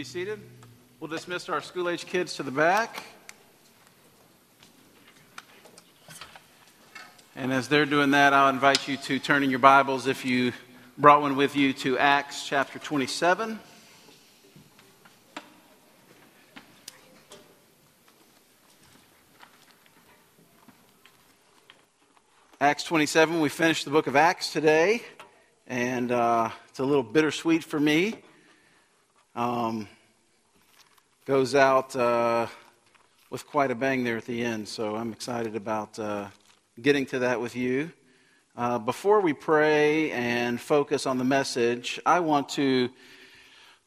be seated. We'll dismiss our school age kids to the back. And as they're doing that, I'll invite you to turn in your Bibles, if you brought one with you, to Acts chapter 27. Acts 27, we finished the book of Acts today, and uh, it's a little bittersweet for me. Um, goes out uh, with quite a bang there at the end, so I'm excited about uh, getting to that with you. Uh, before we pray and focus on the message, I want to,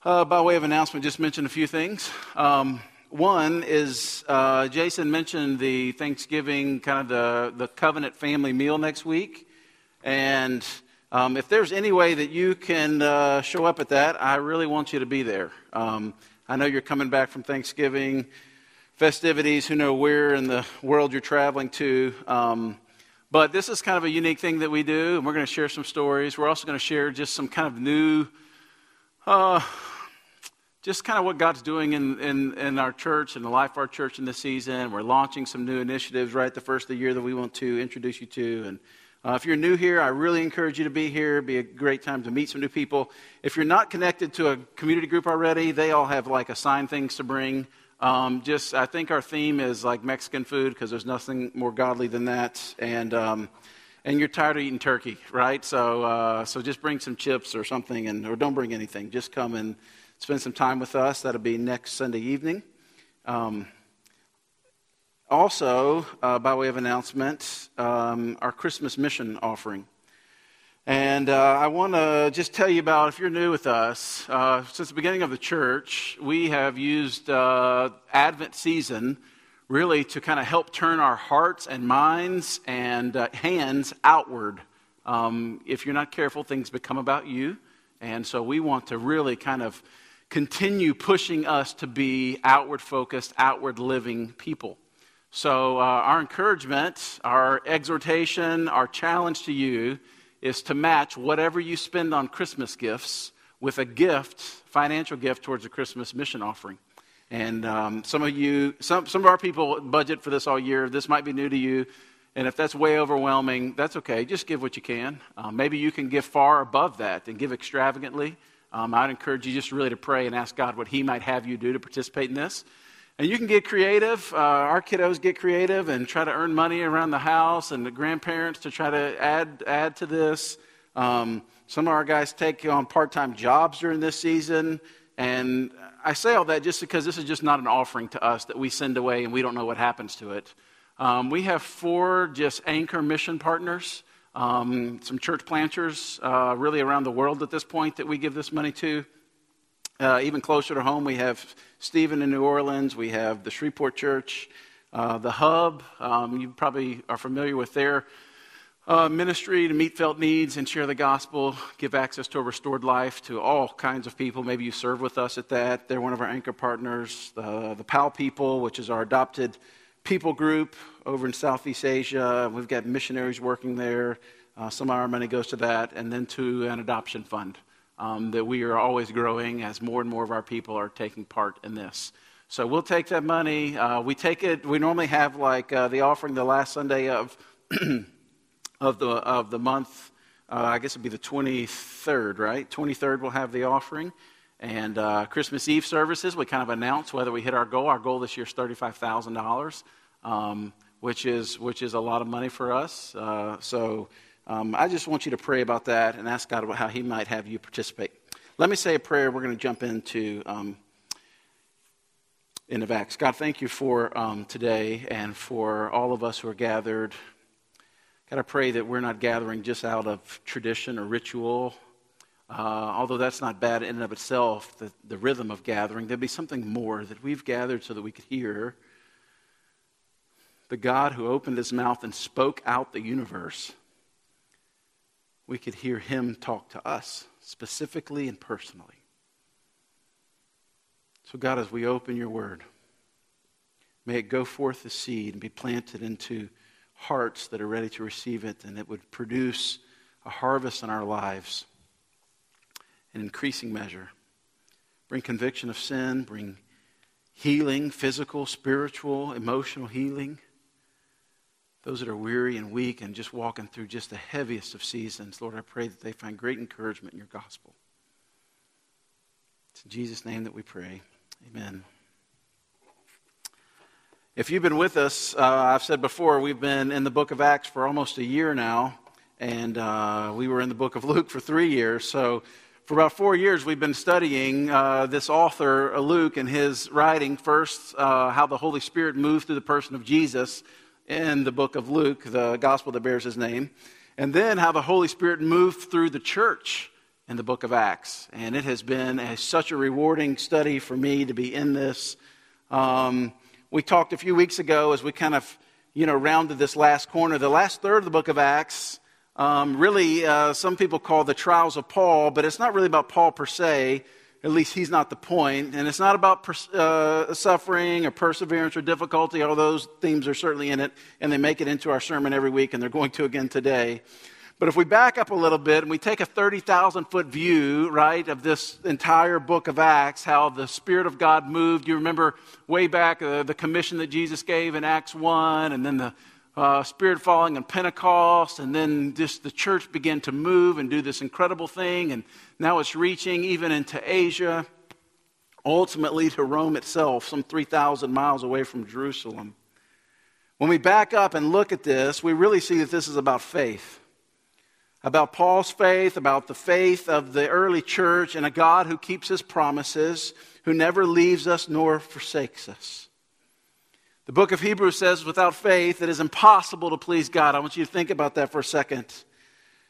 uh, by way of announcement, just mention a few things. Um, one is uh, Jason mentioned the Thanksgiving, kind of the, the covenant family meal next week. And um, if there's any way that you can uh, show up at that, I really want you to be there. Um, I know you're coming back from Thanksgiving festivities, who know where in the world you're traveling to. Um, but this is kind of a unique thing that we do, and we're going to share some stories. We're also going to share just some kind of new. Uh, just kind of what God's doing in, in, in our church and the life of our church in this season. We're launching some new initiatives right the first of the year that we want to introduce you to. And uh, if you're new here, I really encourage you to be here. It'd be a great time to meet some new people. If you're not connected to a community group already, they all have like assigned things to bring. Um, just, I think our theme is like Mexican food because there's nothing more godly than that. And, um, and you're tired of eating turkey, right? So, uh, so just bring some chips or something, and or don't bring anything. Just come and spend some time with us. That'll be next Sunday evening. Um, also, uh, by way of announcement, um, our Christmas mission offering. And uh, I want to just tell you about, if you're new with us, uh, since the beginning of the church, we have used uh, Advent season really to kind of help turn our hearts and minds and uh, hands outward. Um, if you're not careful, things become about you. And so we want to really kind of continue pushing us to be outward focused, outward living people. So, uh, our encouragement, our exhortation, our challenge to you is to match whatever you spend on Christmas gifts with a gift, financial gift towards a Christmas mission offering. And um, some of you, some, some of our people budget for this all year. This might be new to you. And if that's way overwhelming, that's okay. Just give what you can. Uh, maybe you can give far above that and give extravagantly. Um, I'd encourage you just really to pray and ask God what He might have you do to participate in this. And you can get creative. Uh, our kiddos get creative and try to earn money around the house, and the grandparents to try to add, add to this. Um, some of our guys take on part time jobs during this season. And I say all that just because this is just not an offering to us that we send away and we don't know what happens to it. Um, we have four just anchor mission partners um, some church planters uh, really around the world at this point that we give this money to. Uh, even closer to home, we have Stephen in New Orleans, we have the Shreveport Church, uh, the Hub. Um, you probably are familiar with their uh, ministry to meet felt needs and share the gospel, give access to a restored life to all kinds of people. Maybe you serve with us at that. They're one of our anchor partners. The, the PAL people, which is our adopted people group over in Southeast Asia. We've got missionaries working there. Some of our money goes to that, and then to an adoption fund um, that we are always growing as more and more of our people are taking part in this. So we'll take that money. Uh, we take it. We normally have like uh, the offering the last Sunday of of the of the month. Uh, I guess it'd be the 23rd, right? 23rd we'll have the offering. And uh, Christmas Eve services, we kind of announce whether we hit our goal. Our goal this year is $35,000, um, which, is, which is a lot of money for us. Uh, so um, I just want you to pray about that and ask God about how He might have you participate. Let me say a prayer. We're going to jump into um, into Acts. God, thank you for um, today and for all of us who are gathered. God, I pray that we're not gathering just out of tradition or ritual uh, although that's not bad in and of itself, the, the rhythm of gathering, there'd be something more that we've gathered so that we could hear the God who opened his mouth and spoke out the universe. We could hear him talk to us specifically and personally. So, God, as we open your word, may it go forth as seed and be planted into hearts that are ready to receive it, and it would produce a harvest in our lives in increasing measure. bring conviction of sin, bring healing, physical, spiritual, emotional healing. Those that are weary and weak and just walking through just the heaviest of seasons, Lord, I pray that they find great encouragement in your gospel. It's in Jesus' name that we pray. Amen. If you've been with us, uh, I've said before, we've been in the book of Acts for almost a year now, and uh, we were in the book of Luke for three years. So for about four years, we've been studying uh, this author, Luke, and his writing. First, uh, how the Holy Spirit moved through the person of Jesus in the book of Luke, the gospel that bears his name. And then how the Holy Spirit moved through the church in the book of Acts. And it has been a, such a rewarding study for me to be in this. Um, we talked a few weeks ago as we kind of, you know, rounded this last corner. The last third of the book of Acts um, really, uh, some people call the trials of Paul, but it's not really about Paul per se. At least he's not the point. And it's not about uh, suffering or perseverance or difficulty, All those themes are certainly in it, and they make it into our sermon every week, and they're going to again today. But if we back up a little bit and we take a 30,000 foot view, right, of this entire book of Acts, how the Spirit of God moved. You remember way back uh, the commission that Jesus gave in Acts 1, and then the uh, Spirit falling on Pentecost, and then just the church began to move and do this incredible thing, and now it's reaching even into Asia, ultimately to Rome itself, some 3,000 miles away from Jerusalem. When we back up and look at this, we really see that this is about faith. About Paul's faith, about the faith of the early church, and a God who keeps his promises, who never leaves us nor forsakes us. The book of Hebrews says, without faith, it is impossible to please God. I want you to think about that for a second.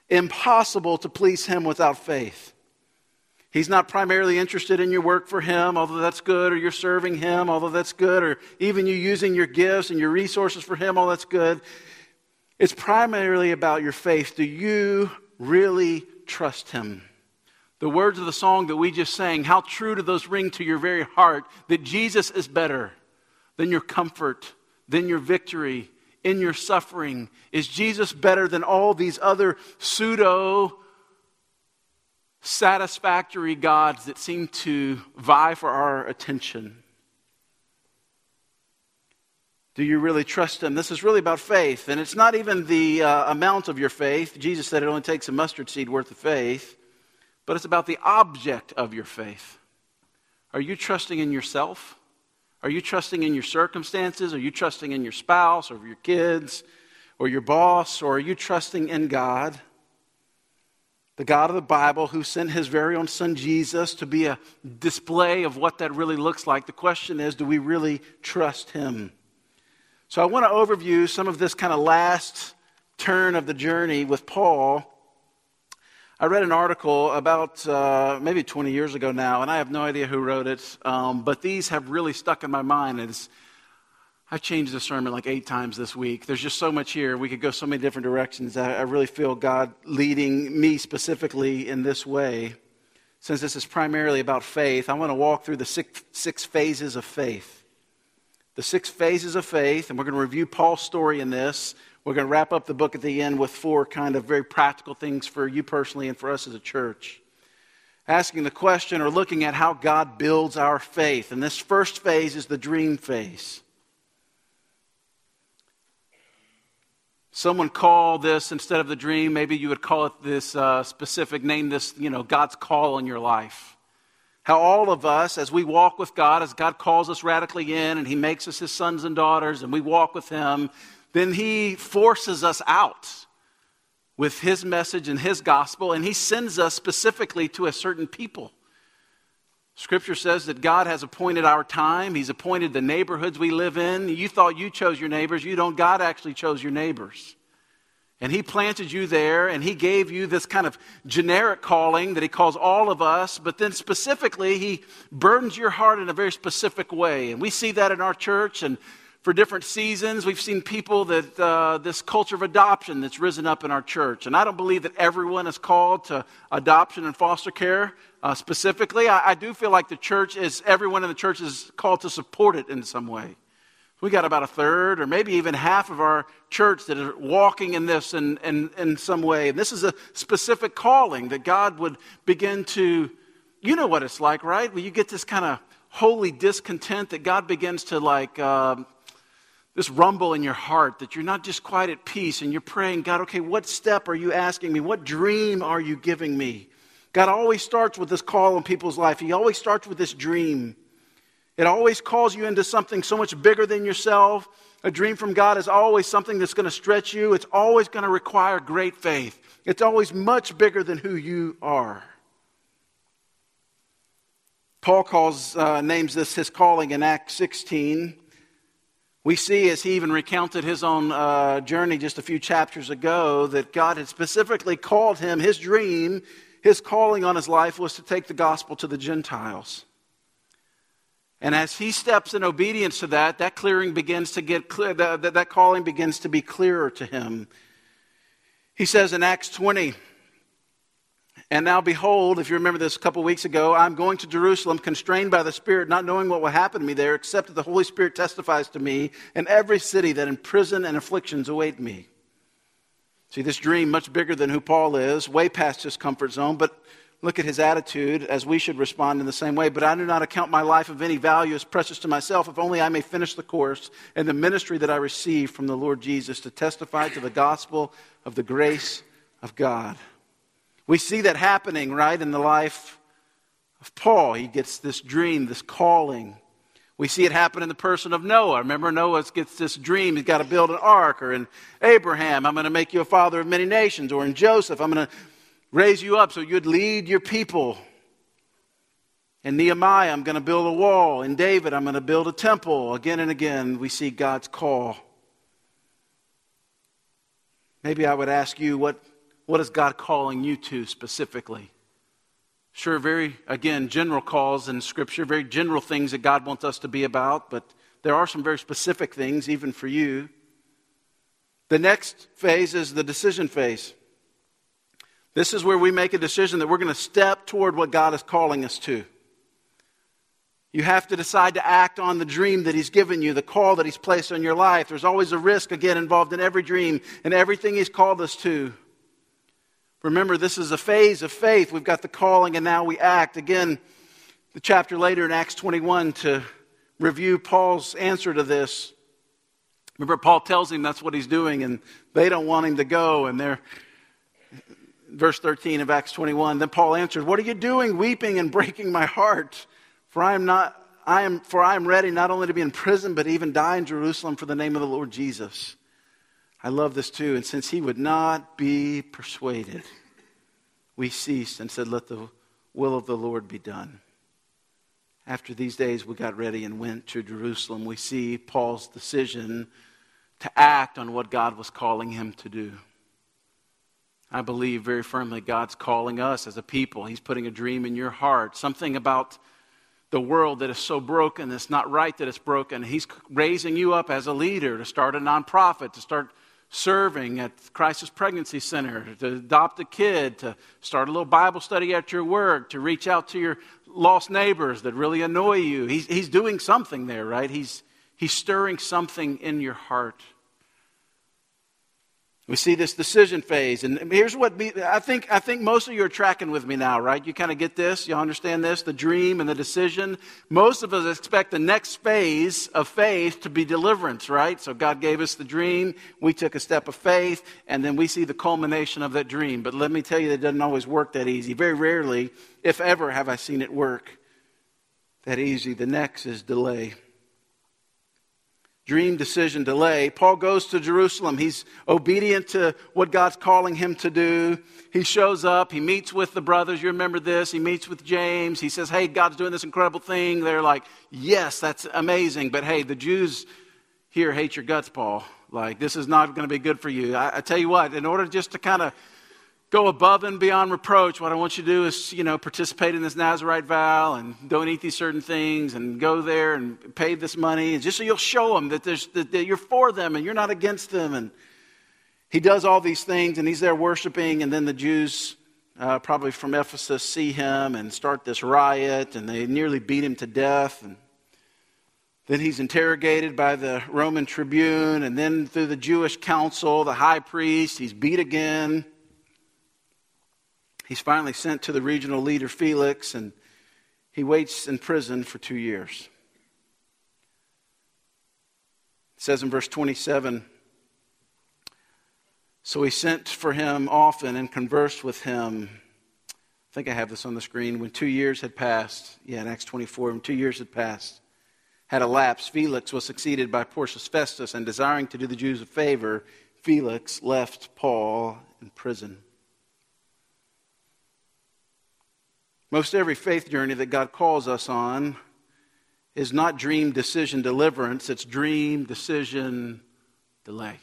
Impossible to please Him without faith. He's not primarily interested in your work for Him, although that's good, or you're serving Him, although that's good, or even you using your gifts and your resources for Him, all that's good. It's primarily about your faith. Do you really trust Him? The words of the song that we just sang, how true do those ring to your very heart that Jesus is better than your comfort, than your victory in your suffering? Is Jesus better than all these other pseudo satisfactory gods that seem to vie for our attention? Do you really trust Him? This is really about faith, and it's not even the uh, amount of your faith. Jesus said it only takes a mustard seed worth of faith, but it's about the object of your faith. Are you trusting in yourself? Are you trusting in your circumstances? Are you trusting in your spouse or your kids or your boss? Or are you trusting in God? The God of the Bible who sent his very own son Jesus to be a display of what that really looks like. The question is do we really trust him? So I want to overview some of this kind of last turn of the journey with Paul I read an article about uh, maybe 20 years ago now, and I have no idea who wrote it, um, but these have really stuck in my mind. It's, I've changed the sermon like eight times this week. There's just so much here. We could go so many different directions. I, really feel God leading me specifically in this way. Since this is primarily about faith, I want to walk through the six, six phases of faith. The six phases of faith, and we're going to review Paul's story in this. We're going to wrap up the book at the end with four kind of very practical things for you personally and for us as a church. Asking the question or looking at how God builds our faith. And this first phase is the dream phase. Someone call this instead of the dream, maybe you would call it this uh, specific name, this, you know, God's call in your life. How all of us, as we walk with God, as God calls us radically in and He makes us His sons and daughters, and we walk with Him, then he forces us out with his message and his gospel, and he sends us specifically to a certain people. Scripture says that God has appointed our time. He's appointed the neighborhoods we live in. You thought you chose your neighbors. You don't. God actually chose your neighbors. And He planted you there, and He gave you this kind of generic calling that He calls all of us, but then specifically, He burdens your heart in a very specific way. And we see that in our church, and for different seasons. We've seen people that uh, this culture of adoption that's risen up in our church. And I don't believe that everyone is called to adoption and foster care uh, specifically. I, I, do feel like the church is, everyone in the church is called to support it in some way. We got about a third or maybe even half of our church that are walking in this in, in, in some way. And this is a specific calling that God would begin to you know what it's like, right? Where you get this kind of holy discontent that God begins to like uh, this rumble in your heart that you're not just quite at peace and you're praying, God, okay, what step are you asking me? What dream are you giving me? God always starts with this call in people's life. He always starts with this dream. It always calls you into something so much bigger than yourself. A dream from God is always something that's going to stretch you. It's always going to require great faith. It's always much bigger than who you are. Paul calls, uh, names this his calling in Acts 16. We see, as he even recounted his own uh, journey just a few chapters ago, that God had specifically called him, his dream, his calling on his life was to take the gospel to the Gentiles. And as he steps in obedience to that, that clearing begins to get clear, that, that, that calling begins to be clearer to him. He says in Acts 20, and now, behold, if you remember this a couple weeks ago, I'm going to Jerusalem, constrained by the Spirit, not knowing what will happen to me there, except that the Holy Spirit testifies to me in every city that in prison and afflictions await me. See, this dream, much bigger than who Paul is, way past his comfort zone, but look at his attitude as we should respond in the same way. But I do not account my life of any value as precious to myself, if only I may finish the course and the ministry that I received from the Lord Jesus to testify to the gospel of the grace of God. We see that happening, right, in the life of Paul. He gets this dream, this calling. We see it happen in the person of Noah. Remember, Noah gets this dream. He's got to build an ark. Or in Abraham, I'm going to make you a father of many nations. Or in Joseph, I'm going to raise you up so you'd lead your people. In Nehemiah, I'm going to build a wall. In David, I'm going to build a temple. Again and again, we see God's call. Maybe I would ask you, what what is God calling you to specifically? Sure, very, again, general calls in Scripture, very general things that God wants us to be about, but there are some very specific things, even for you. The next phase is the decision phase. This is where we make a decision that we're going to step toward what God is calling us to. You have to decide to act on the dream that He's given you, the call that He's placed on your life. There's always a risk, again, involved in every dream and everything He's called us to. Remember, this is a phase of faith. We've got the calling and now we act. Again, the chapter later in Acts 21 to review Paul's answer to this. Remember, Paul tells him that's what he's doing, and they don't want him to go. And they're, verse 13 of Acts 21, then Paul answered, What are you doing, weeping and breaking my heart? For I am not. I am, for I am ready not only to be in prison, but even die in Jerusalem for the name of the Lord Jesus. I love this too. And since he would not be persuaded, we ceased and said, Let the will of the Lord be done. After these days, we got ready and went to Jerusalem. We see Paul's decision to act on what God was calling him to do. I believe very firmly God's calling us as a people. He's putting a dream in your heart, something about the world that is so broken. It's not right that it's broken. He's raising you up as a leader to start a nonprofit, to start serving at Crisis Pregnancy Center, to adopt a kid, to start a little Bible study at your work, to reach out to your lost neighbors that really annoy you. He's, he's doing something there, right? He's, he's stirring something in your heart. We see this decision phase. And here's what I think I think most of you are tracking with me now, right? You kind of get this, you understand this, the dream and the decision. Most of us expect the next phase of faith to be deliverance, right? So God gave us the dream, we took a step of faith, and then we see the culmination of that dream. But let me tell you, it doesn't always work that easy. Very rarely, if ever, have I seen it work that easy. The next is delay dream decision delay. Paul goes to Jerusalem. He's obedient to what God's calling him to do. He shows up. He meets with the brothers. You remember this. He meets with James. He says, Hey, God's doing this incredible thing. They're like, Yes, that's amazing. But hey, the Jews here hate your guts, Paul. Like, this is not going to be good for you. I, I tell you what, in order just to kind of go above and beyond reproach. What I want you to do is, you know, participate in this Nazarite vow and don't eat these certain things and go there and pay this money, and just so you'll show them that, there's, that, that you're for them and you're not against them. And he does all these things, and he's there worshiping, and then the Jews, uh, probably from Ephesus, see him and start this riot, and they nearly beat him to death. And then he's interrogated by the Roman tribune, and then through the Jewish council, the high priest, he's beat again. He's finally sent to the regional leader Felix, and he waits in prison for two years. It says in verse 27 So he sent for him often and conversed with him. I think I have this on the screen. When two years had passed, yeah, in Acts 24, when two years had passed, had elapsed, Felix was succeeded by Porcius Festus, and desiring to do the Jews a favor, Felix left Paul in prison. Most every faith journey that God calls us on is not dream, decision, deliverance, it's dream, decision, delay.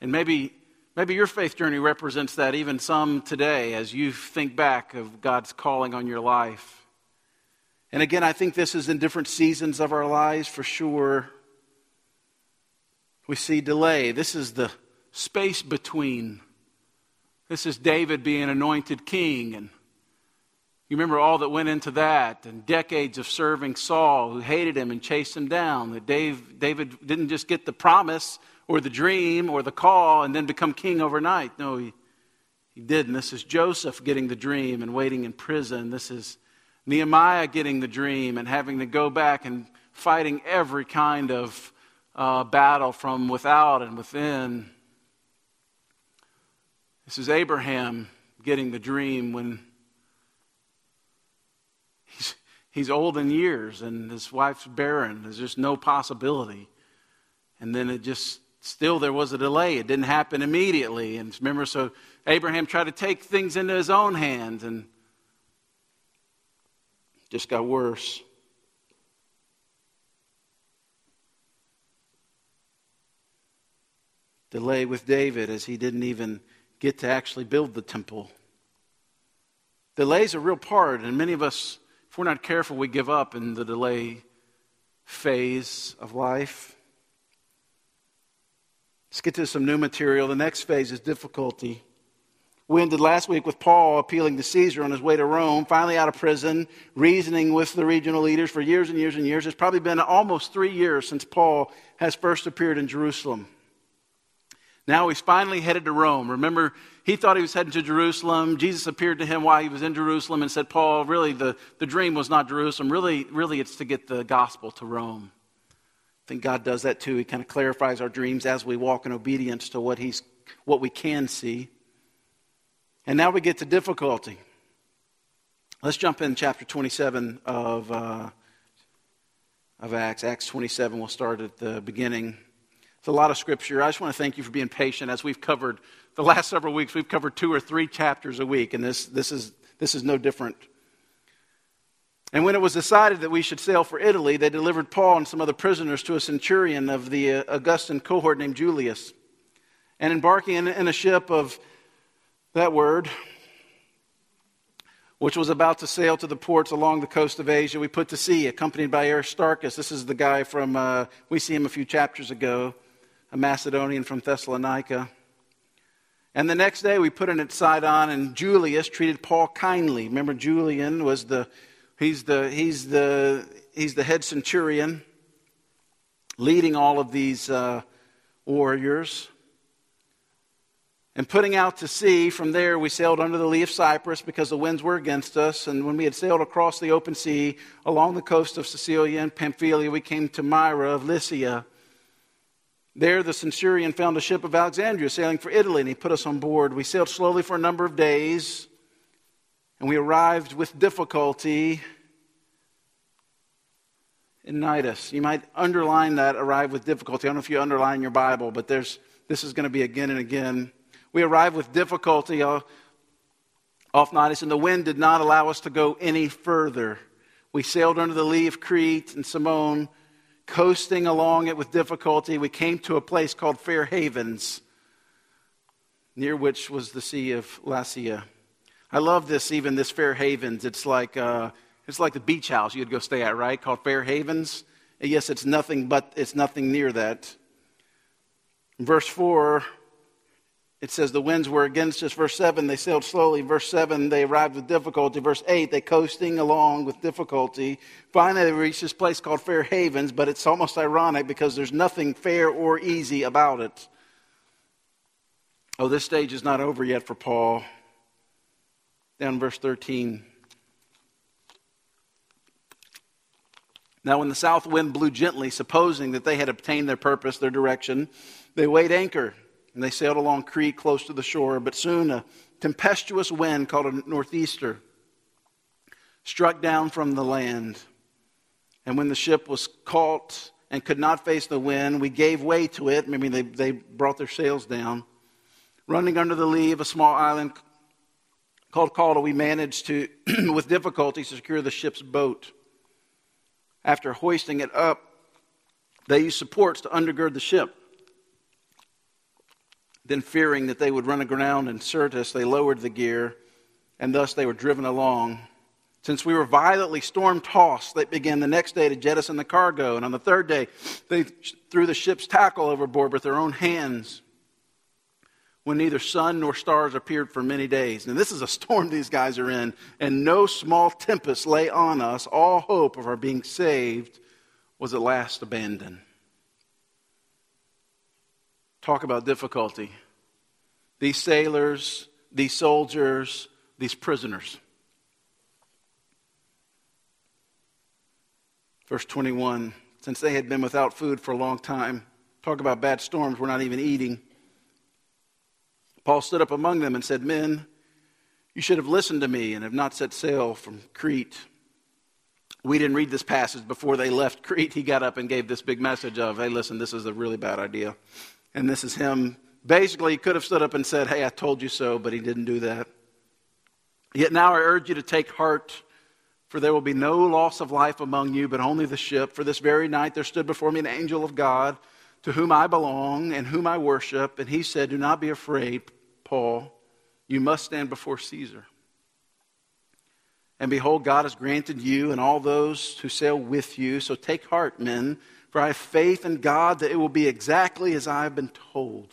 And maybe, maybe your faith journey represents that even some today as you think back of God's calling on your life. And again, I think this is in different seasons of our lives for sure. We see delay. This is the space between this is David being anointed king. And you remember all that went into that and decades of serving Saul, who hated him and chased him down. That Dave, David didn't just get the promise or the dream or the call and then become king overnight. No, he, he did. And this is Joseph getting the dream and waiting in prison. This is Nehemiah getting the dream and having to go back and fighting every kind of uh, battle from without and within. This is Abraham getting the dream when he's, he's old in years and his wife's barren. There's just no possibility. And then it just, still there was a delay. It didn't happen immediately. And remember, so Abraham tried to take things into his own hands and just got worse. Delay with David as he didn't even get to actually build the temple. Delay is a real part, and many of us, if we're not careful, we give up in the delay phase of life. Let's get to some new material. The next phase is difficulty. We ended last week with Paul appealing to Caesar on his way to Rome, finally out of prison, reasoning with the regional leaders for years and years and years. It's probably been almost three years since Paul has first appeared in Jerusalem. Now he's finally headed to Rome. Remember, he thought he was heading to Jerusalem. Jesus appeared to him while he was in Jerusalem and said, Paul, really, the, the dream was not Jerusalem. Really, really, it's to get the gospel to Rome. I think God does that too. He kind of clarifies our dreams as we walk in obedience to what, he's, what we can see. And now we get to difficulty. Let's jump in chapter 27 of, uh, of Acts. Acts 27, we'll start at the beginning. It's a lot of scripture. I just want to thank you for being patient as we've covered the last several weeks. We've covered two or three chapters a week, and this, this, is, this is no different. And when it was decided that we should sail for Italy, they delivered Paul and some other prisoners to a centurion of the uh, Augustan cohort named Julius. And embarking in, in a ship of that word, which was about to sail to the ports along the coast of Asia, we put to sea, accompanied by Aristarchus. This is the guy from, uh, we see him a few chapters ago a Macedonian from Thessalonica. And the next day we put in at Sidon, and Julius treated Paul kindly. Remember, Julian was the he's the he's the he's the head centurion, leading all of these uh, warriors. And putting out to sea, from there we sailed under the lee of Cyprus because the winds were against us. And when we had sailed across the open sea along the coast of Cilicia and Pamphylia, we came to Myra of Lycia. There, the centurion found a ship of Alexandria sailing for Italy, and he put us on board. We sailed slowly for a number of days, and we arrived with difficulty in Cnidus. You might underline that, arrive with difficulty. I don't know if you underline your Bible, but there's, this is going to be again and again. We arrived with difficulty uh, off Cnidus, and the wind did not allow us to go any further. We sailed under the lee of Crete and Salmone coasting along it with difficulty, we came to a place called Fair Havens, near which was the Sea of Lasea. I love this, even this Fair Havens. It's like, uh, it's like the beach house you'd go stay at, right? Called Fair Havens. And yes, it's nothing but it's nothing near that. verse 4, it says the winds were against us. Verse 7, they sailed slowly. Verse 7, they arrived with difficulty. Verse 8, they coasting along with difficulty. Finally, they reached this place called Fair Havens, but it's almost ironic because there's nothing fair or easy about it. Oh, this stage is not over yet for Paul. Down in verse 13. Now, when the south wind blew gently, supposing that they had obtained their purpose, their direction, they weighed anchor and they sailed along Crete close to the shore. But soon a tempestuous wind called a northeaster struck down from the land. And when the ship was caught and could not face the wind, we gave way to it. Maybe they, they brought their sails down. Running under the lee of a small island called Cauda, we managed to, with difficulty, secure the ship's boat. After hoisting it up, they used supports to undergird the ship. Then, fearing that they would run aground and in Syrtis, they lowered the gear, and thus they were driven along. Since we were violently storm tossed, they began the next day to jettison the cargo, and on the third day, they threw the ship's tackle overboard with their own hands when neither sun nor stars appeared for many days. And this is a storm these guys are in, and no small tempest lay on us. All hope of our being saved was at last abandoned. Talk about difficulty. These sailors, these soldiers, these prisoners. Verse 21 Since they had been without food for a long time, talk about bad storms, we're not even eating. Paul stood up among them and said, Men, you should have listened to me and have not set sail from Crete. We didn't read this passage before they left Crete. He got up and gave this big message of, Hey, listen, this is a really bad idea. And this is him. Basically, he could have stood up and said, Hey, I told you so, but he didn't do that. Yet now I urge you to take heart, for there will be no loss of life among you, but only the ship. For this very night there stood before me an angel of God, to whom I belong and whom I worship. And he said, Do not be afraid. Paul, you must stand before Caesar. And behold, God has granted you and all those who sail with you. So take heart, men, for I have faith in God that it will be exactly as I have been told.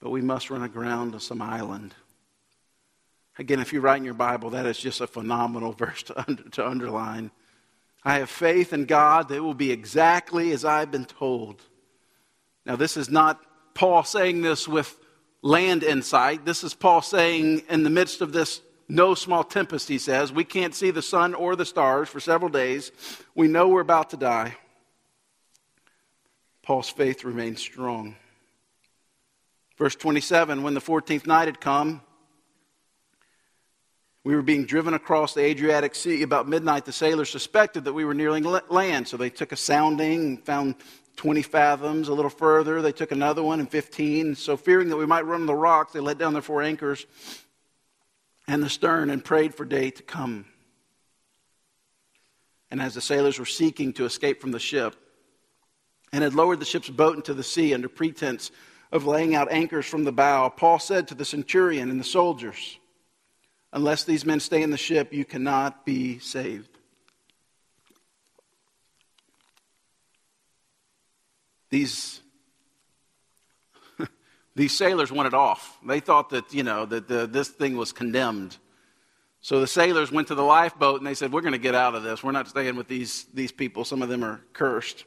But we must run aground on some island. Again, if you write in your Bible, that is just a phenomenal verse to, under, to underline. I have faith in God that it will be exactly as I've been told. Now, this is not Paul saying this with land insight. This is Paul saying, in the midst of this no small tempest, he says, we can't see the sun or the stars for several days. We know we're about to die. Paul's faith remained strong. Verse 27 When the 14th night had come, we were being driven across the Adriatic Sea. About midnight, the sailors suspected that we were nearing land, so they took a sounding and found 20 fathoms. A little further, they took another one and 15. So, fearing that we might run on the rocks, they let down their four anchors and the stern and prayed for day to come. And as the sailors were seeking to escape from the ship and had lowered the ship's boat into the sea under pretense of laying out anchors from the bow, Paul said to the centurion and the soldiers, Unless these men stay in the ship, you cannot be saved. These, these sailors wanted off. They thought that, you know, that the, this thing was condemned. So the sailors went to the lifeboat and they said, We're going to get out of this. We're not staying with these, these people. Some of them are cursed.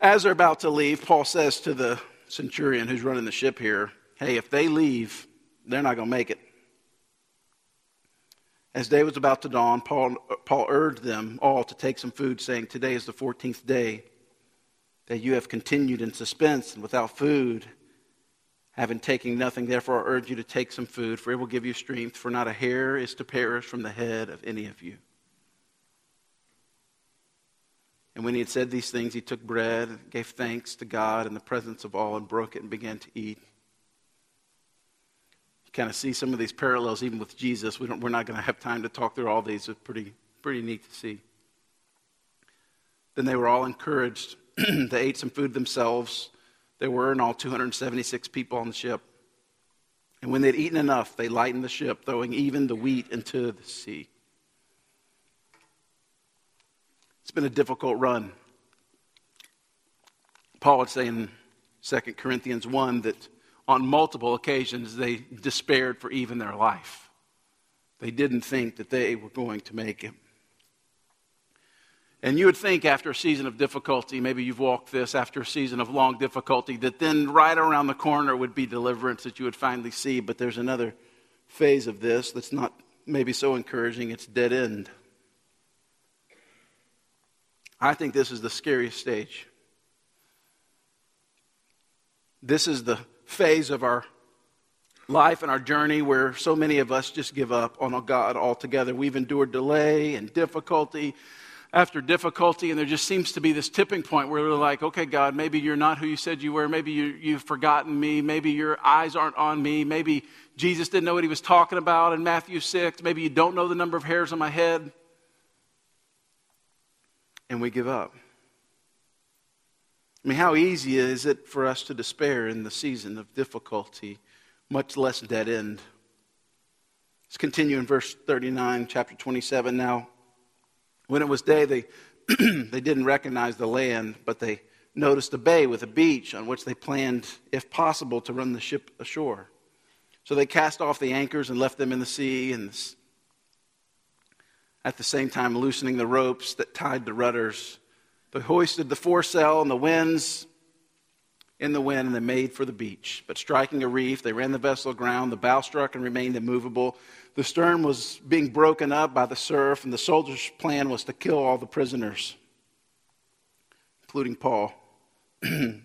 As they're about to leave, Paul says to the centurion who's running the ship here, Hey, if they leave, they're not going to make it. As day was about to dawn, Paul, Paul urged them all to take some food, saying, Today is the 14th day that you have continued in suspense and without food, having taken nothing. Therefore, I urge you to take some food, for it will give you strength, for not a hair is to perish from the head of any of you. And when he had said these things, he took bread, gave thanks to God in the presence of all, and broke it and began to eat. You kind of see some of these parallels even with Jesus. We are not going to have time to talk through all these. It's pretty, pretty neat to see. Then they were all encouraged they ate some food themselves. There were in all 276 people on the ship. And when they'd eaten enough, they lightened the ship, throwing even the wheat into the sea. It's been a difficult run. Paul would say in 2 Corinthians 1 that on multiple occasions they despaired for even their life. They didn't think that they were going to make it. And you would think after a season of difficulty, maybe you've walked this after a season of long difficulty, that then right around the corner would be deliverance that you would finally see. But there's another phase of this that's not maybe so encouraging it's dead end. I think this is the scariest stage. This is the phase of our life and our journey where so many of us just give up on God altogether. We've endured delay and difficulty after difficulty, and there just seems to be this tipping point where we're like, okay, God, maybe you're not who you said you were. Maybe you, you've forgotten me. Maybe your eyes aren't on me. Maybe Jesus didn't know what he was talking about in Matthew 6. Maybe you don't know the number of hairs on my head. And we give up. I mean, how easy is it for us to despair in the season of difficulty, much less dead end? Let's continue in verse 39, chapter 27. Now, when it was day, they, they didn't recognize the land, but they noticed a bay with a beach on which they planned, if possible, to run the ship ashore. So they cast off the anchors and left them in the sea, and at the same time loosening the ropes that tied the rudders. They hoisted the foresail and the winds in the wind, and they made for the beach. But striking a reef, they ran the vessel aground. The bow struck and remained immovable. The stern was being broken up by the surf, and the soldiers' plan was to kill all the prisoners, including Paul. that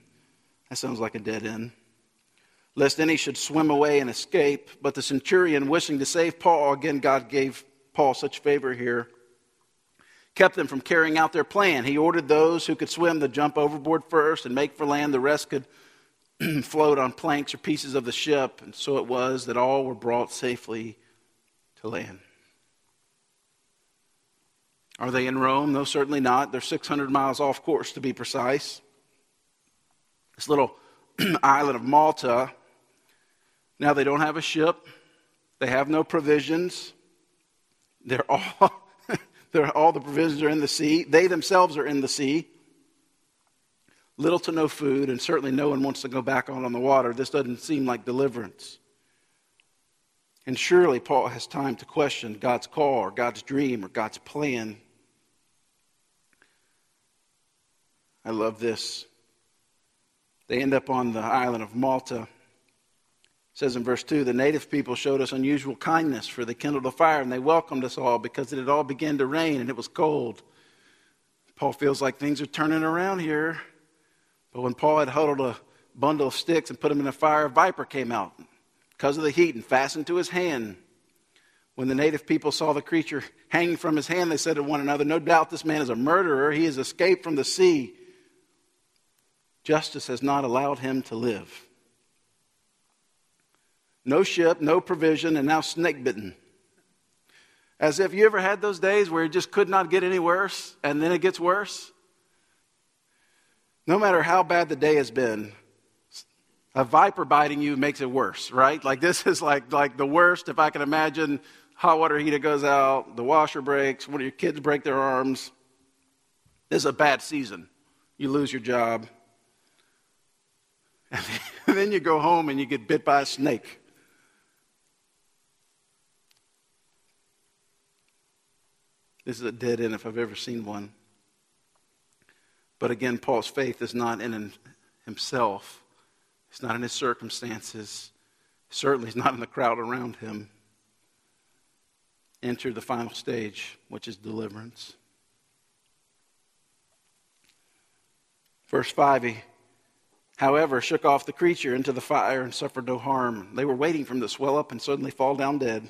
sounds like a dead end. Lest any should swim away and escape. But the centurion, wishing to save Paul, again, God gave Paul such favor here, kept them from carrying out their plan. He ordered those who could swim to jump overboard first and make for land. The rest could float on planks or pieces of the ship. And so it was that all were brought safely to land. Are they in Rome? No, certainly not. They're 600 miles off course, to be precise. This little island of Malta, now they don't have a ship, they have no provisions. They're all, they're, all the provisions are in the sea. They themselves are in the sea. Little to no food, and certainly no one wants to go back out on the water. This doesn't seem like deliverance. And surely Paul has time to question God's call or God's dream or God's plan. I love this. They end up on the island of Malta. Says in verse 2 the native people showed us unusual kindness, for they kindled a fire and they welcomed us all because it had all begun to rain and it was cold. Paul feels like things are turning around here. But when Paul had huddled a bundle of sticks and put them in a fire, a viper came out because of the heat and fastened to his hand. When the native people saw the creature hanging from his hand, they said to one another, No doubt this man is a murderer. He has escaped from the sea. Justice has not allowed him to live. No ship, no provision, and now snake bitten. As if you ever had those days where it just could not get any worse, and then it gets worse. No matter how bad the day has been, a viper biting you makes it worse, right? Like this is like, like the worst if I can imagine hot water heater goes out, the washer breaks, one of your kids break their arms. This is a bad season. You lose your job. And then you go home and you get bit by a snake. This is a dead end if I've ever seen one. But again, Paul's faith is not in himself, it's not in his circumstances. Certainly, it's not in the crowd around him. Enter the final stage, which is deliverance. Verse 5 He, however, shook off the creature into the fire and suffered no harm. They were waiting for him to swell up and suddenly fall down dead.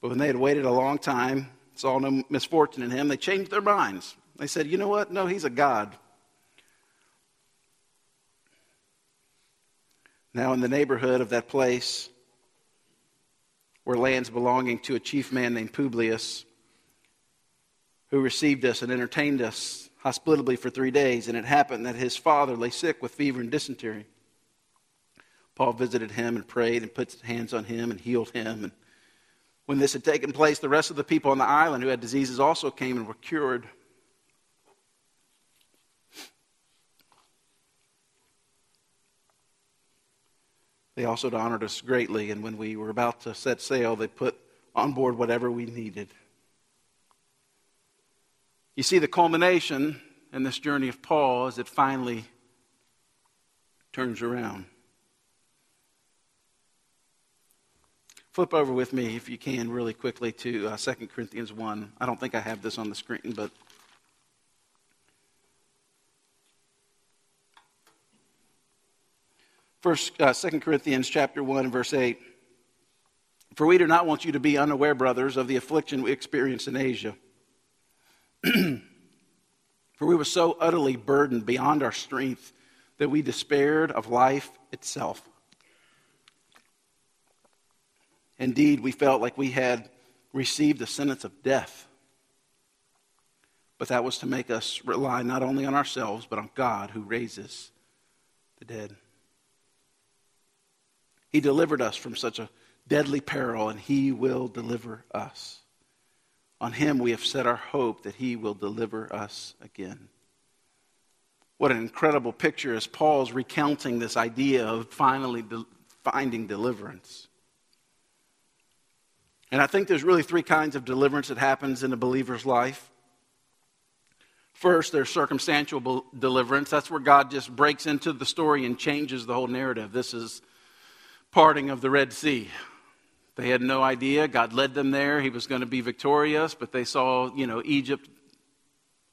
But when they had waited a long time, saw no misfortune in him, they changed their minds. They said, You know what? No, he's a God. Now, in the neighborhood of that place were lands belonging to a chief man named Publius, who received us and entertained us hospitably for three days. And it happened that his father lay sick with fever and dysentery. Paul visited him and prayed and put his hands on him and healed him. And when this had taken place, the rest of the people on the island who had diseases also came and were cured. They also honored us greatly, and when we were about to set sail, they put on board whatever we needed. You see, the culmination in this journey of Paul is it finally turns around. Flip over with me, if you can, really quickly to uh, 2 Corinthians 1. I don't think I have this on the screen, but. First, uh, 2 Corinthians chapter 1, verse 8. For we do not want you to be unaware, brothers, of the affliction we experienced in Asia. For we were so utterly burdened beyond our strength that we despaired of life itself. Indeed, we felt like we had received a sentence of death. But that was to make us rely not only on ourselves, but on God who raises the dead. He delivered us from such a deadly peril, and He will deliver us. On Him we have set our hope that He will deliver us again. What an incredible picture as Paul's recounting this idea of finally de- finding deliverance. And I think there's really three kinds of deliverance that happens in a believer's life. First, there's circumstantial deliverance. That's where God just breaks into the story and changes the whole narrative. This is parting of the Red Sea. They had no idea. God led them there. He was going to be victorious, but they saw, you know, Egypt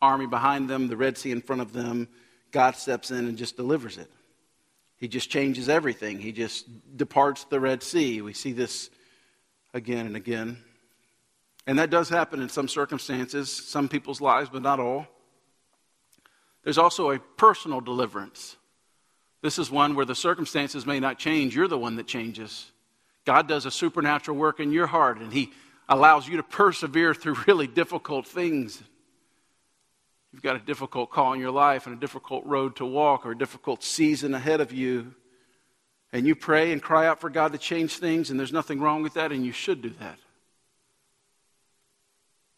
army behind them, the Red Sea in front of them. God steps in and just delivers it. He just changes everything. He just departs the Red Sea. We see this again and again. And that does happen in some circumstances, some people's lives, but not all. There's also a personal deliverance. This is one where the circumstances may not change, you're the one that changes. God does a supernatural work in your heart, and He allows you to persevere through really difficult things. You've got a difficult call in your life and a difficult road to walk or a difficult season ahead of you. And you pray and cry out for God to change things, and there's nothing wrong with that, and you should do that.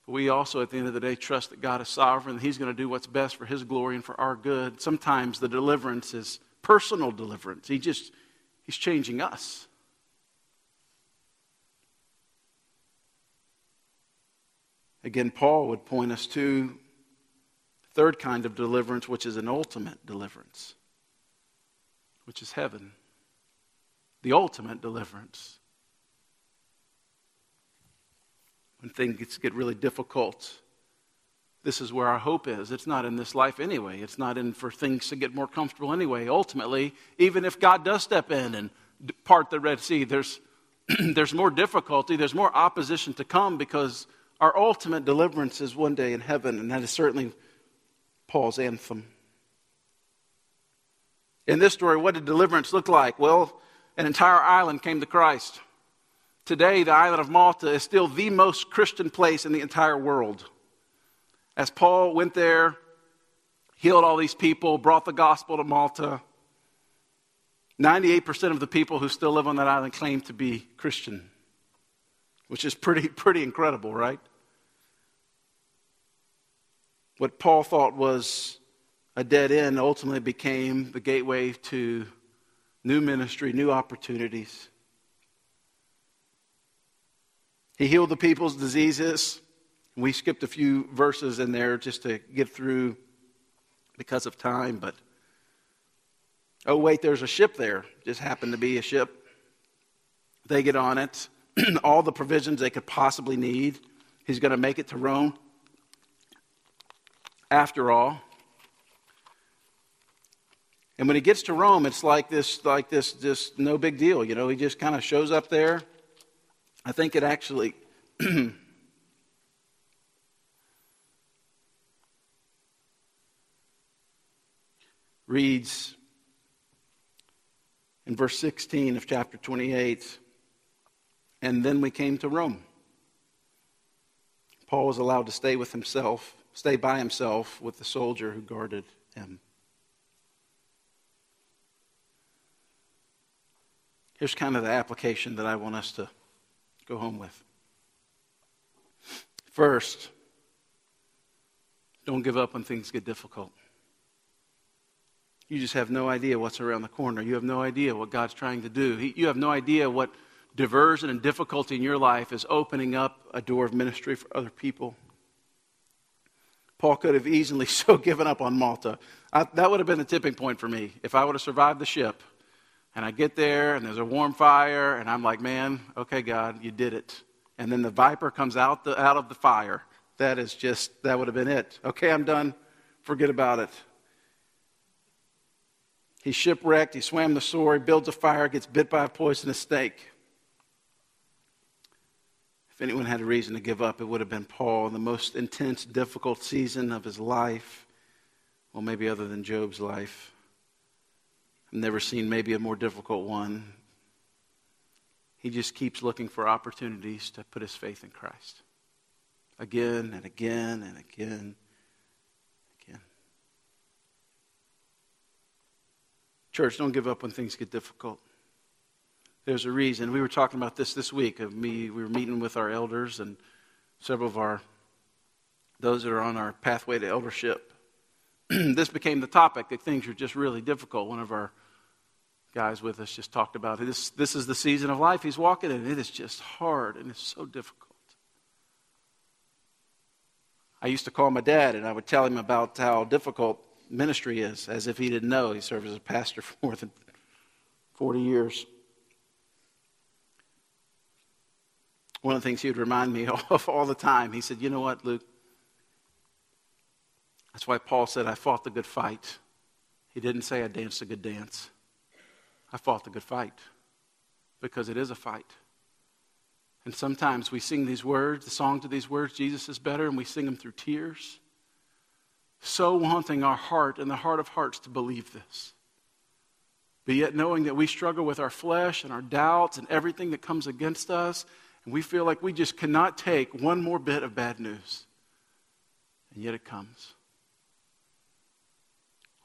But we also, at the end of the day, trust that God is sovereign, He's going to do what's best for His glory and for our good. Sometimes the deliverance is personal deliverance. He just, he's changing us. Again, Paul would point us to third kind of deliverance, which is an ultimate deliverance, which is heaven. The ultimate deliverance. When things get really difficult, this is where our hope is. It's not in this life anyway. It's not in for things to get more comfortable anyway. Ultimately, even if God does step in and part the Red Sea, there's, there's more difficulty, there's more opposition to come because our ultimate deliverance is one day in heaven, and that is certainly Paul's anthem. In this story, what did deliverance look like? Well, an entire island came to Christ. Today, the island of Malta is still the most Christian place in the entire world. As Paul went there, healed all these people, brought the gospel to Malta, 98% of the people who still live on that island claim to be Christian, which is pretty, pretty incredible, right? What Paul thought was a dead end ultimately became the gateway to new ministry, new opportunities. He healed the people's diseases. We skipped a few verses in there just to get through because of time, but oh, wait, there's a ship there. Just happened to be a ship. They get on it, all the provisions they could possibly need. He's going to make it to Rome. After all, and when he gets to Rome, it's like this, like this, just no big deal. You know, he just kind of shows up there. I think it actually reads in verse 16 of chapter 28 and then we came to Rome. Paul was allowed to stay with himself, stay by himself with the soldier who guarded him. Here's kind of the application that I want us to go home with. First, don't give up when things get difficult. You just have no idea what's around the corner. You have no idea what God's trying to do. You have no idea what diversion and difficulty in your life is opening up a door of ministry for other people. Paul could have easily so given up on Malta. I, that would have been the tipping point for me. If I would have survived the ship and I get there and there's a warm fire and I'm like, man, okay, God, you did it. And then the viper comes out, the, out of the fire. That is just, that would have been it. Okay, I'm done. Forget about it. He's shipwrecked, he swam the shore, he builds a fire, gets bit by a poisonous snake. If anyone had a reason to give up, it would have been Paul in the most intense, difficult season of his life. Well, maybe other than Job's life. I've never seen maybe a more difficult one. He just keeps looking for opportunities to put his faith in Christ. Again and again and again. Again. Church, don't give up when things get difficult. There's a reason. We were talking about this this week. Of me, we were meeting with our elders and several of our those that are on our pathway to eldership. this became the topic that things are just really difficult. One of our guys with us just talked about it. This, this is the season of life he's walking in. It is just hard and it's so difficult. I used to call my dad and I would tell him about how difficult ministry is, as if he didn't know. He served as a pastor for more than 40 years. One of the things he would remind me of all the time, he said, You know what, Luke? That's why Paul said, I fought the good fight. He didn't say I danced a good dance. I fought the good fight because it is a fight. And sometimes we sing these words, the song to these words, Jesus is better, and we sing them through tears. So wanting our heart and the heart of hearts to believe this. But yet knowing that we struggle with our flesh and our doubts and everything that comes against us, and we feel like we just cannot take one more bit of bad news. And yet it comes.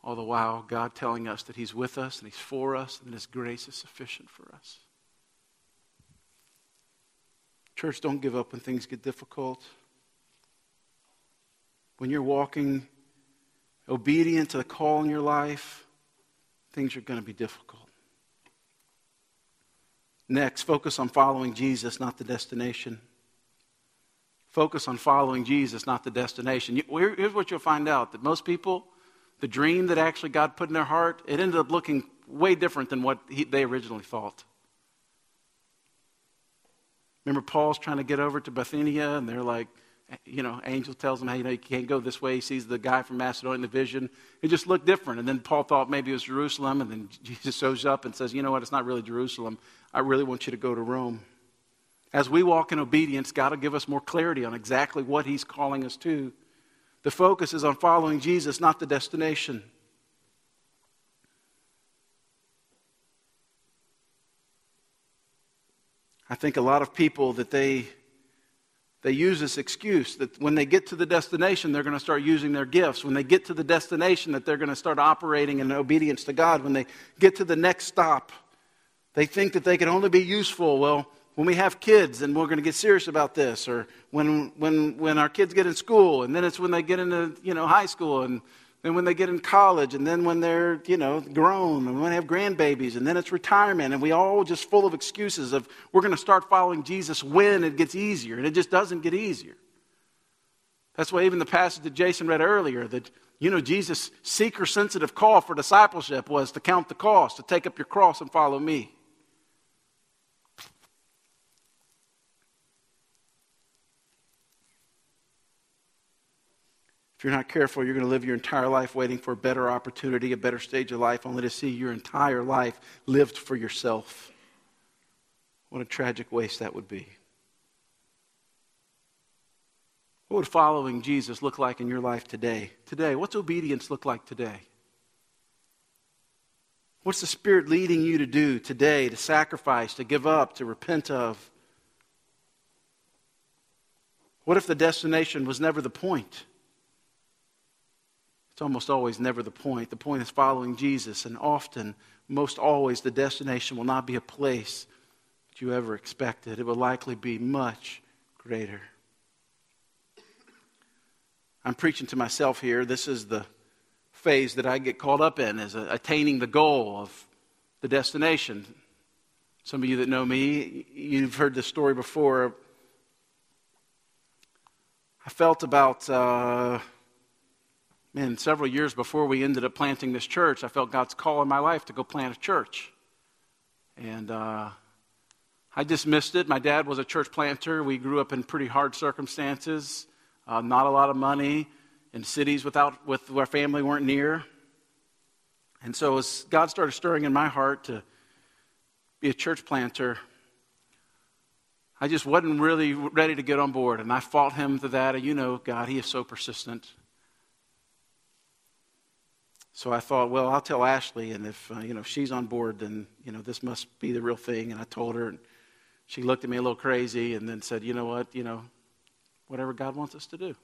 All the while, God telling us that He's with us and He's for us and His grace is sufficient for us. Church, don't give up when things get difficult. When you're walking obedient to the call in your life, things are going to be difficult. Next, focus on following Jesus, not the destination. Focus on following Jesus, not the destination. Here's what you'll find out that most people, the dream that actually God put in their heart, it ended up looking way different than what he, they originally thought. Remember, Paul's trying to get over to Bithynia, and they're like, you know, angel tells him, hey, you know, you can't go this way. He sees the guy from Macedonia in the vision. It just looked different. And then Paul thought maybe it was Jerusalem, and then Jesus shows up and says, you know what, it's not really Jerusalem. I really want you to go to Rome. As we walk in obedience, God will give us more clarity on exactly what He's calling us to. The focus is on following Jesus, not the destination. I think a lot of people that they they use this excuse that when they get to the destination they're going to start using their gifts. When they get to the destination that they're going to start operating in obedience to god. When they get to the next stop they think that they can only be useful. Well when we have kids and we're going to get serious about this or when when when our kids get in school and then it's when they get into you know high school and then when they get in college, and then when they're, you know, grown, and when they have grandbabies, and then it's retirement, and we all just full of excuses of we're going to start following Jesus when it gets easier, and it just doesn't get easier. That's why even the passage that Jason read earlier, that, you know, Jesus' seeker sensitive call for discipleship was to count the cost, to take up your cross and follow me. If you're not careful, you're going to live your entire life waiting for a better opportunity, a better stage of life, only to see your entire life lived for yourself. What a tragic waste that would be. What would following Jesus look like in your life today? Today, what's obedience look like today? What's the Spirit leading you to do today, to sacrifice, to give up, to repent of? What if the destination was never the point? It's almost always never the point. The point is following Jesus, and often, most always, the destination will not be a place that you ever expected. It will likely be much greater. I'm preaching to myself here. This is the phase that I get caught up in, is attaining the goal of the destination. Some of you that know me, you've heard this story before. I felt about. Uh, man, several years before we ended up planting this church, I felt God's call in my life to go plant a church. And uh, I dismissed it. My dad was a church planter. We grew up in pretty hard circumstances, uh, not a lot of money, in cities without, with where family weren't near. And so, as God started stirring in my heart to be a church planter, I just wasn't really ready to get on board. And I fought him to that. And you know, God, he is so persistent. So I thought, well, I'll tell Ashley, and if uh, you know if she's on board, then you know this must be the real thing. And I told her, and she looked at me a little crazy, and then said, you know what, you know, whatever God wants us to do.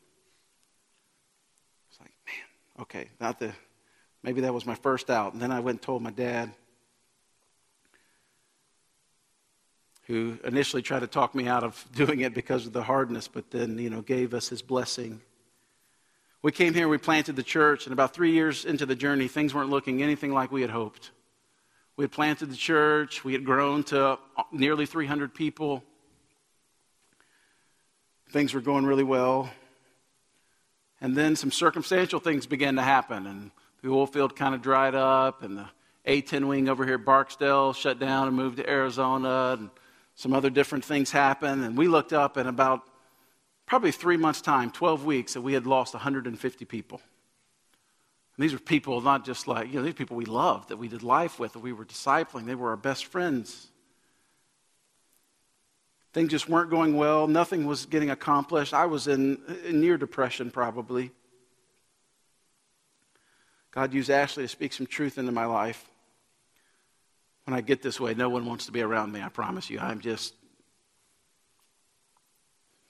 It's like, man, okay, not the maybe that was my first out. And then I went and told my dad, who initially tried to talk me out of doing it because of the hardness, but then you know gave us his blessing we came here, we planted the church, and about three years into the journey, things weren't looking anything like we had hoped. We had planted the church, we had grown to nearly 300 people. Things were going really well. And then some circumstantial things began to happen, and the oil field kind of dried up, and the A 10 wing over here Barksdale shut down and moved to Arizona, and some other different things happened. And we looked up, and about probably three months' time, 12 weeks, that we had lost 150 people. And these were people not just like, you know, these people we loved, that we did life with, that we were discipling. They were our best friends. Things just weren't going well. Nothing was getting accomplished. I was in, in near depression, probably. God used Ashley to speak some truth into my life. When I get this way, no one wants to be around me, I promise you. I'm just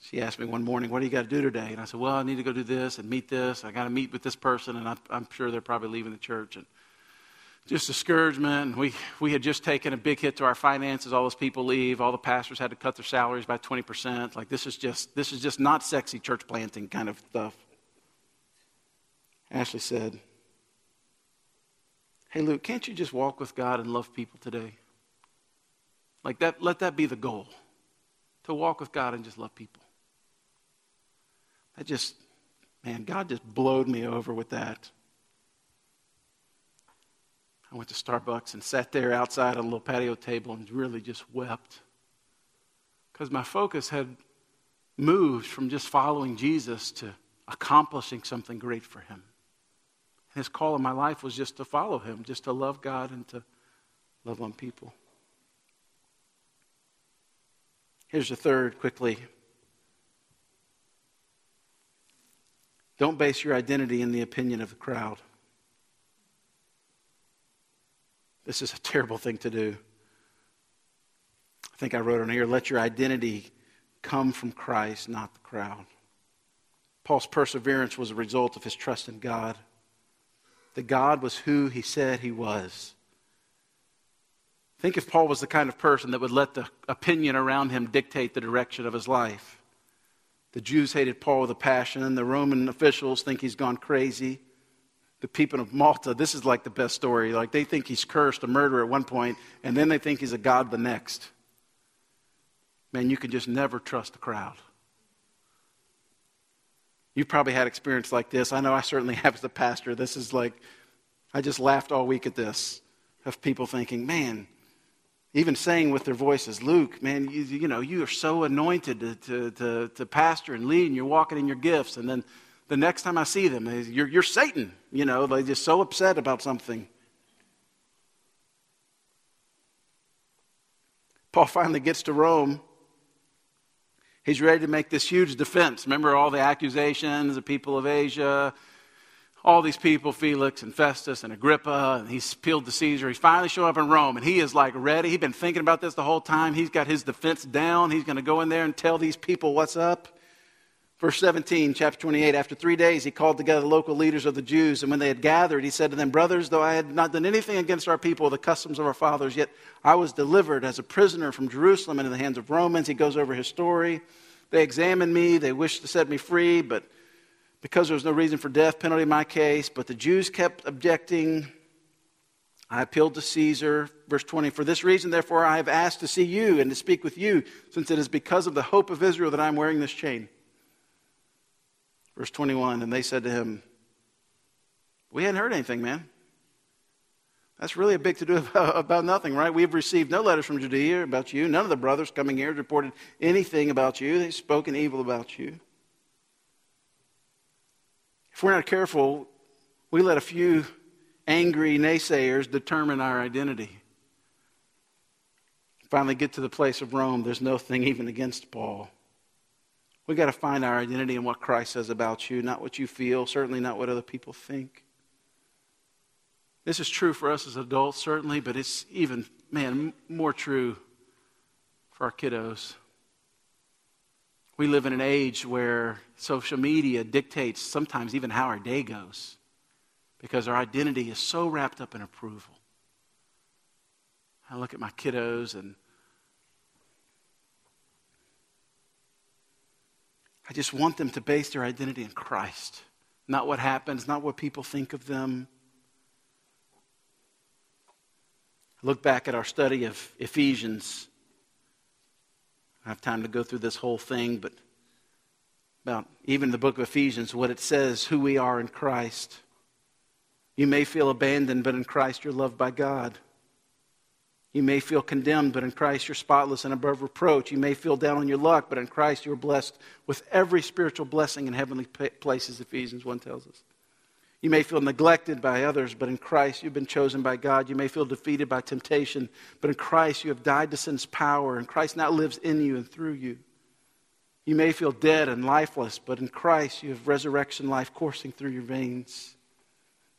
she asked me one morning, What do you got to do today? And I said, Well, I need to go do this and meet this. I got to meet with this person, and I'm, I'm sure they're probably leaving the church. And just discouragement. We, we had just taken a big hit to our finances. All those people leave. All the pastors had to cut their salaries by 20%. Like, this is just, this is just not sexy church planting kind of stuff. Ashley said, Hey, Luke, can't you just walk with God and love people today? Like that, let that be the goal to walk with God and just love people. I just, man, God just blowed me over with that. I went to Starbucks and sat there outside on a little patio table and really just wept. Because my focus had moved from just following Jesus to accomplishing something great for him. And his call in my life was just to follow him, just to love God and to love on people. Here's the third quickly Don't base your identity in the opinion of the crowd. This is a terrible thing to do. I think I wrote on here let your identity come from Christ, not the crowd. Paul's perseverance was a result of his trust in God. That God was who he said he was. Think if Paul was the kind of person that would let the opinion around him dictate the direction of his life. The Jews hated Paul with a passion. The Roman officials think he's gone crazy. The people of Malta, this is like the best story. Like they think he's cursed, a murderer at one point, and then they think he's a god the next. Man, you can just never trust the crowd. You've probably had experience like this. I know I certainly have as a pastor. This is like, I just laughed all week at this of people thinking, man, even saying with their voices, Luke, man, you, you know, you are so anointed to, to, to, to, pastor and lead, and you're walking in your gifts. And then the next time I see them, you're, you're Satan. You know, they're just so upset about something. Paul finally gets to Rome. He's ready to make this huge defense. Remember all the accusations, the people of Asia, all these people, Felix and Festus and Agrippa, and he's appealed to Caesar. He's finally showing up in Rome, and he is like ready. He's been thinking about this the whole time. He's got his defense down. He's going to go in there and tell these people what's up. Verse 17, chapter 28. After three days, he called together the local leaders of the Jews, and when they had gathered, he said to them, Brothers, though I had not done anything against our people, the customs of our fathers, yet I was delivered as a prisoner from Jerusalem into the hands of Romans. He goes over his story. They examined me. They wished to set me free, but because there was no reason for death penalty in my case, but the Jews kept objecting. I appealed to Caesar. Verse 20 For this reason, therefore, I have asked to see you and to speak with you, since it is because of the hope of Israel that I am wearing this chain. Verse 21 And they said to him, We hadn't heard anything, man. That's really a big to do about, nothing, right? We've received no letters from Judea about you. None of the brothers coming here reported anything about you. They've spoken evil about you. If we're not careful, we let a few angry naysayers determine our identity. Finally, get to the place of Rome. There's no thing even against Paul. We've got to find our identity in what Christ says about you, not what you feel, certainly not what other people think. This is true for us as adults, certainly, but it's even, man, more true for our kiddos. We live in an age where social media dictates sometimes even how our day goes because our identity is so wrapped up in approval. I look at my kiddos and I just want them to base their identity in Christ, not what happens, not what people think of them. Look back at our study of Ephesians. I have time to go through this whole thing, but about even the book of Ephesians, what it says, who we are in Christ. You may feel abandoned, but in Christ you're loved by God. You may feel condemned, but in Christ you're spotless and above reproach. You may feel down on your luck, but in Christ you're blessed with every spiritual blessing in heavenly places, Ephesians 1 tells us. You may feel neglected by others, but in Christ you've been chosen by God. You may feel defeated by temptation, but in Christ you have died to sin's power, and Christ now lives in you and through you. You may feel dead and lifeless, but in Christ you have resurrection life coursing through your veins.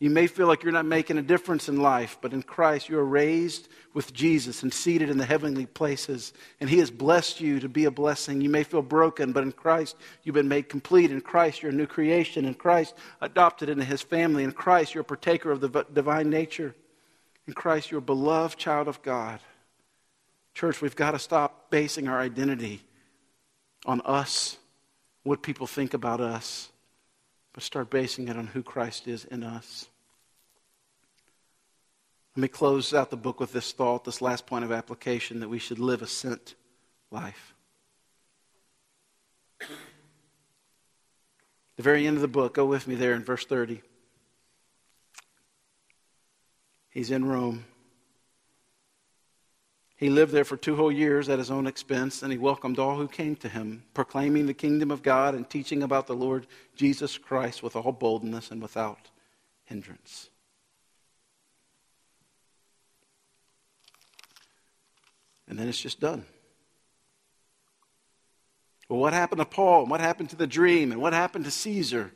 You may feel like you're not making a difference in life, but in Christ you are raised with Jesus and seated in the heavenly places, and He has blessed you to be a blessing. You may feel broken, but in Christ you've been made complete. In Christ you're a new creation. In Christ adopted into His family. In Christ you're a partaker of the divine nature. In Christ you're a beloved child of God. Church, we've got to stop basing our identity on us, what people think about us, but start basing it on who Christ is in us. Let me close out the book with this thought, this last point of application that we should live a sent life. The very end of the book, go with me there in verse 30. He's in Rome. He lived there for two whole years at his own expense, and he welcomed all who came to him, proclaiming the kingdom of God and teaching about the Lord Jesus Christ with all boldness and without hindrance. And then it's just done. Well, what happened to Paul? And what happened to the dream? And what happened to Caesar?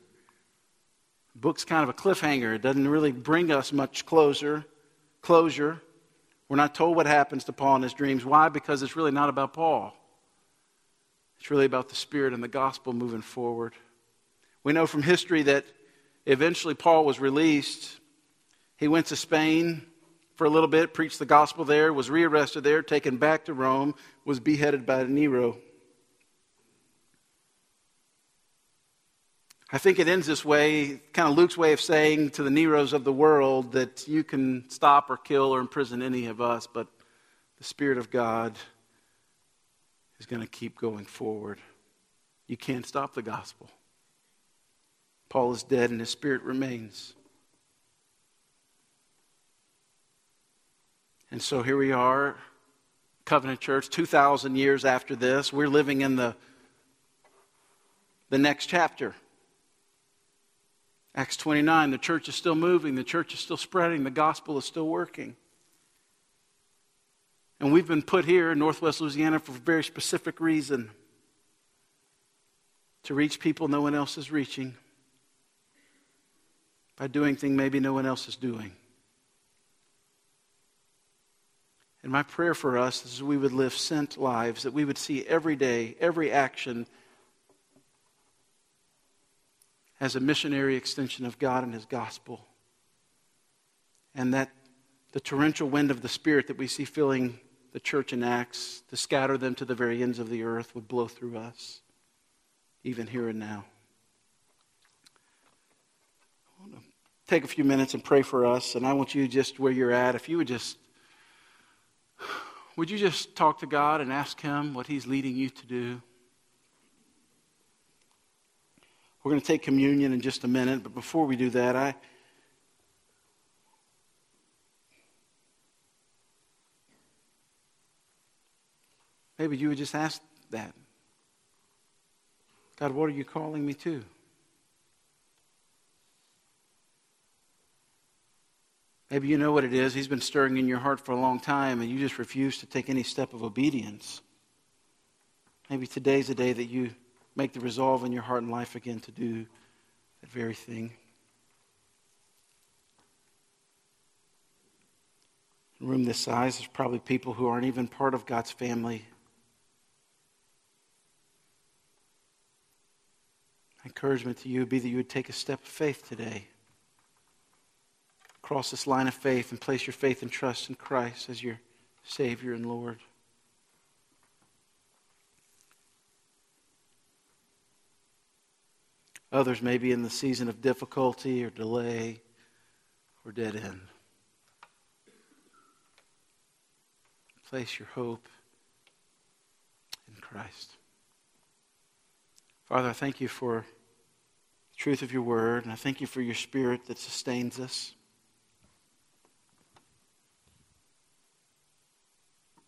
The book's kind of a cliffhanger. It doesn't really bring us much closer. Closure. We're not told what happens to Paul in his dreams. Why? Because it's really not about Paul. It's really about the Spirit and the gospel moving forward. We know from history that eventually Paul was released. He went to Spain for a little bit, preached the gospel there, was rearrested there, taken back to Rome, was beheaded by Nero. I think it ends this way, kind of Luke's way of saying to the Neros of the world that you can stop or kill or imprison any of us, but the Spirit of God is going to keep going forward. You can't stop the gospel. Paul is dead and his spirit remains. And so here we are, Covenant Church, 2,000 years after this. We're living in the, the next chapter. Acts 29, the church is still moving, the church is still spreading, the gospel is still working. And we've been put here in Northwest Louisiana for a very specific reason to reach people no one else is reaching by doing things maybe no one else is doing. And my prayer for us is we would live sent lives, that we would see every day, every action as a missionary extension of God and His gospel. And that the torrential wind of the Spirit that we see filling the church in Acts to scatter them to the very ends of the earth would blow through us, even here and now. I want to take a few minutes and pray for us, and I want you just where you're at, if you would just would you just talk to God and ask Him what He's leading you to do? We're going to take communion in just a minute, but before we do that, I. Maybe you would just ask that. God, what are you calling me to? Maybe you know what it is. He's been stirring in your heart for a long time, and you just refuse to take any step of obedience. Maybe today's the day that you make the resolve in your heart and life again to do that very thing. In a room this size, there's probably people who aren't even part of God's family. My encouragement to you would be that you would take a step of faith today. Cross this line of faith and place your faith and trust in Christ as your Savior and Lord. Others may be in the season of difficulty or delay or dead end. Place your hope in Christ. Father, I thank you for the truth of your word, and I thank you for your spirit that sustains us.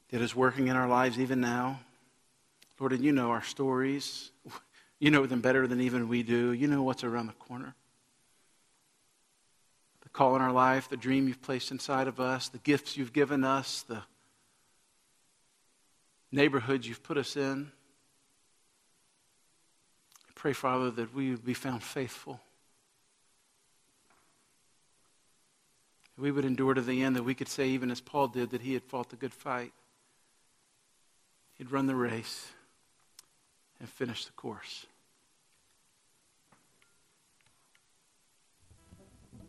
That is working in our lives even now. Lord, and you know our stories. You know them better than even we do. You know what's around the corner. The call in our life, the dream you've placed inside of us, the gifts you've given us, the neighborhoods you've put us in. I pray, Father, that we would be found faithful. We would endure to the end, that we could say, even as Paul did, that he had fought the good fight. He'd run the race and finish the course.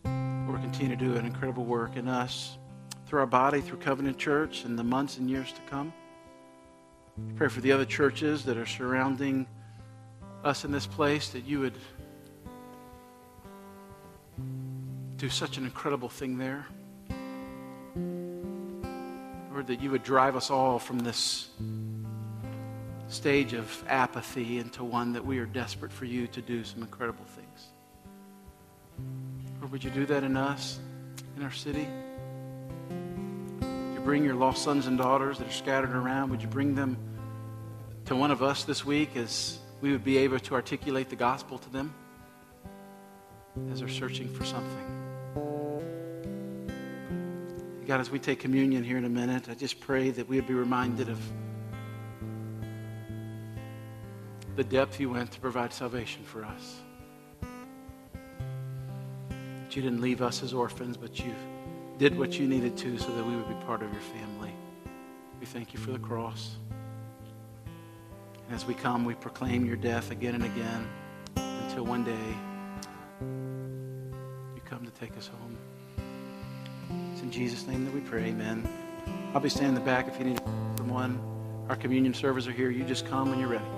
Lord, continue to do an incredible work in us through our body, through Covenant Church, in the months and years to come. Pray for the other churches that are surrounding us in this place that you would do such an incredible thing there. Lord, that you would drive us all from this stage of apathy into one that we are desperate for you to do some incredible things. Or would you do that in us, in our city? Would you bring your lost sons and daughters that are scattered around? Would you bring them to one of us this week as we would be able to articulate the gospel to them as they're searching for something? God, as we take communion here in a minute, I just pray that we would be reminded of the depth you went to provide salvation for us. That you didn't leave us as orphans, but you did what you needed to so that we would be part of your family. We thank you for the cross. And as we come, we proclaim your death again and again until one day you come to take us home. It's in Jesus' name that we pray, amen. I'll be standing in the back if you need someone. Our communion servers are here. You just come when you're ready.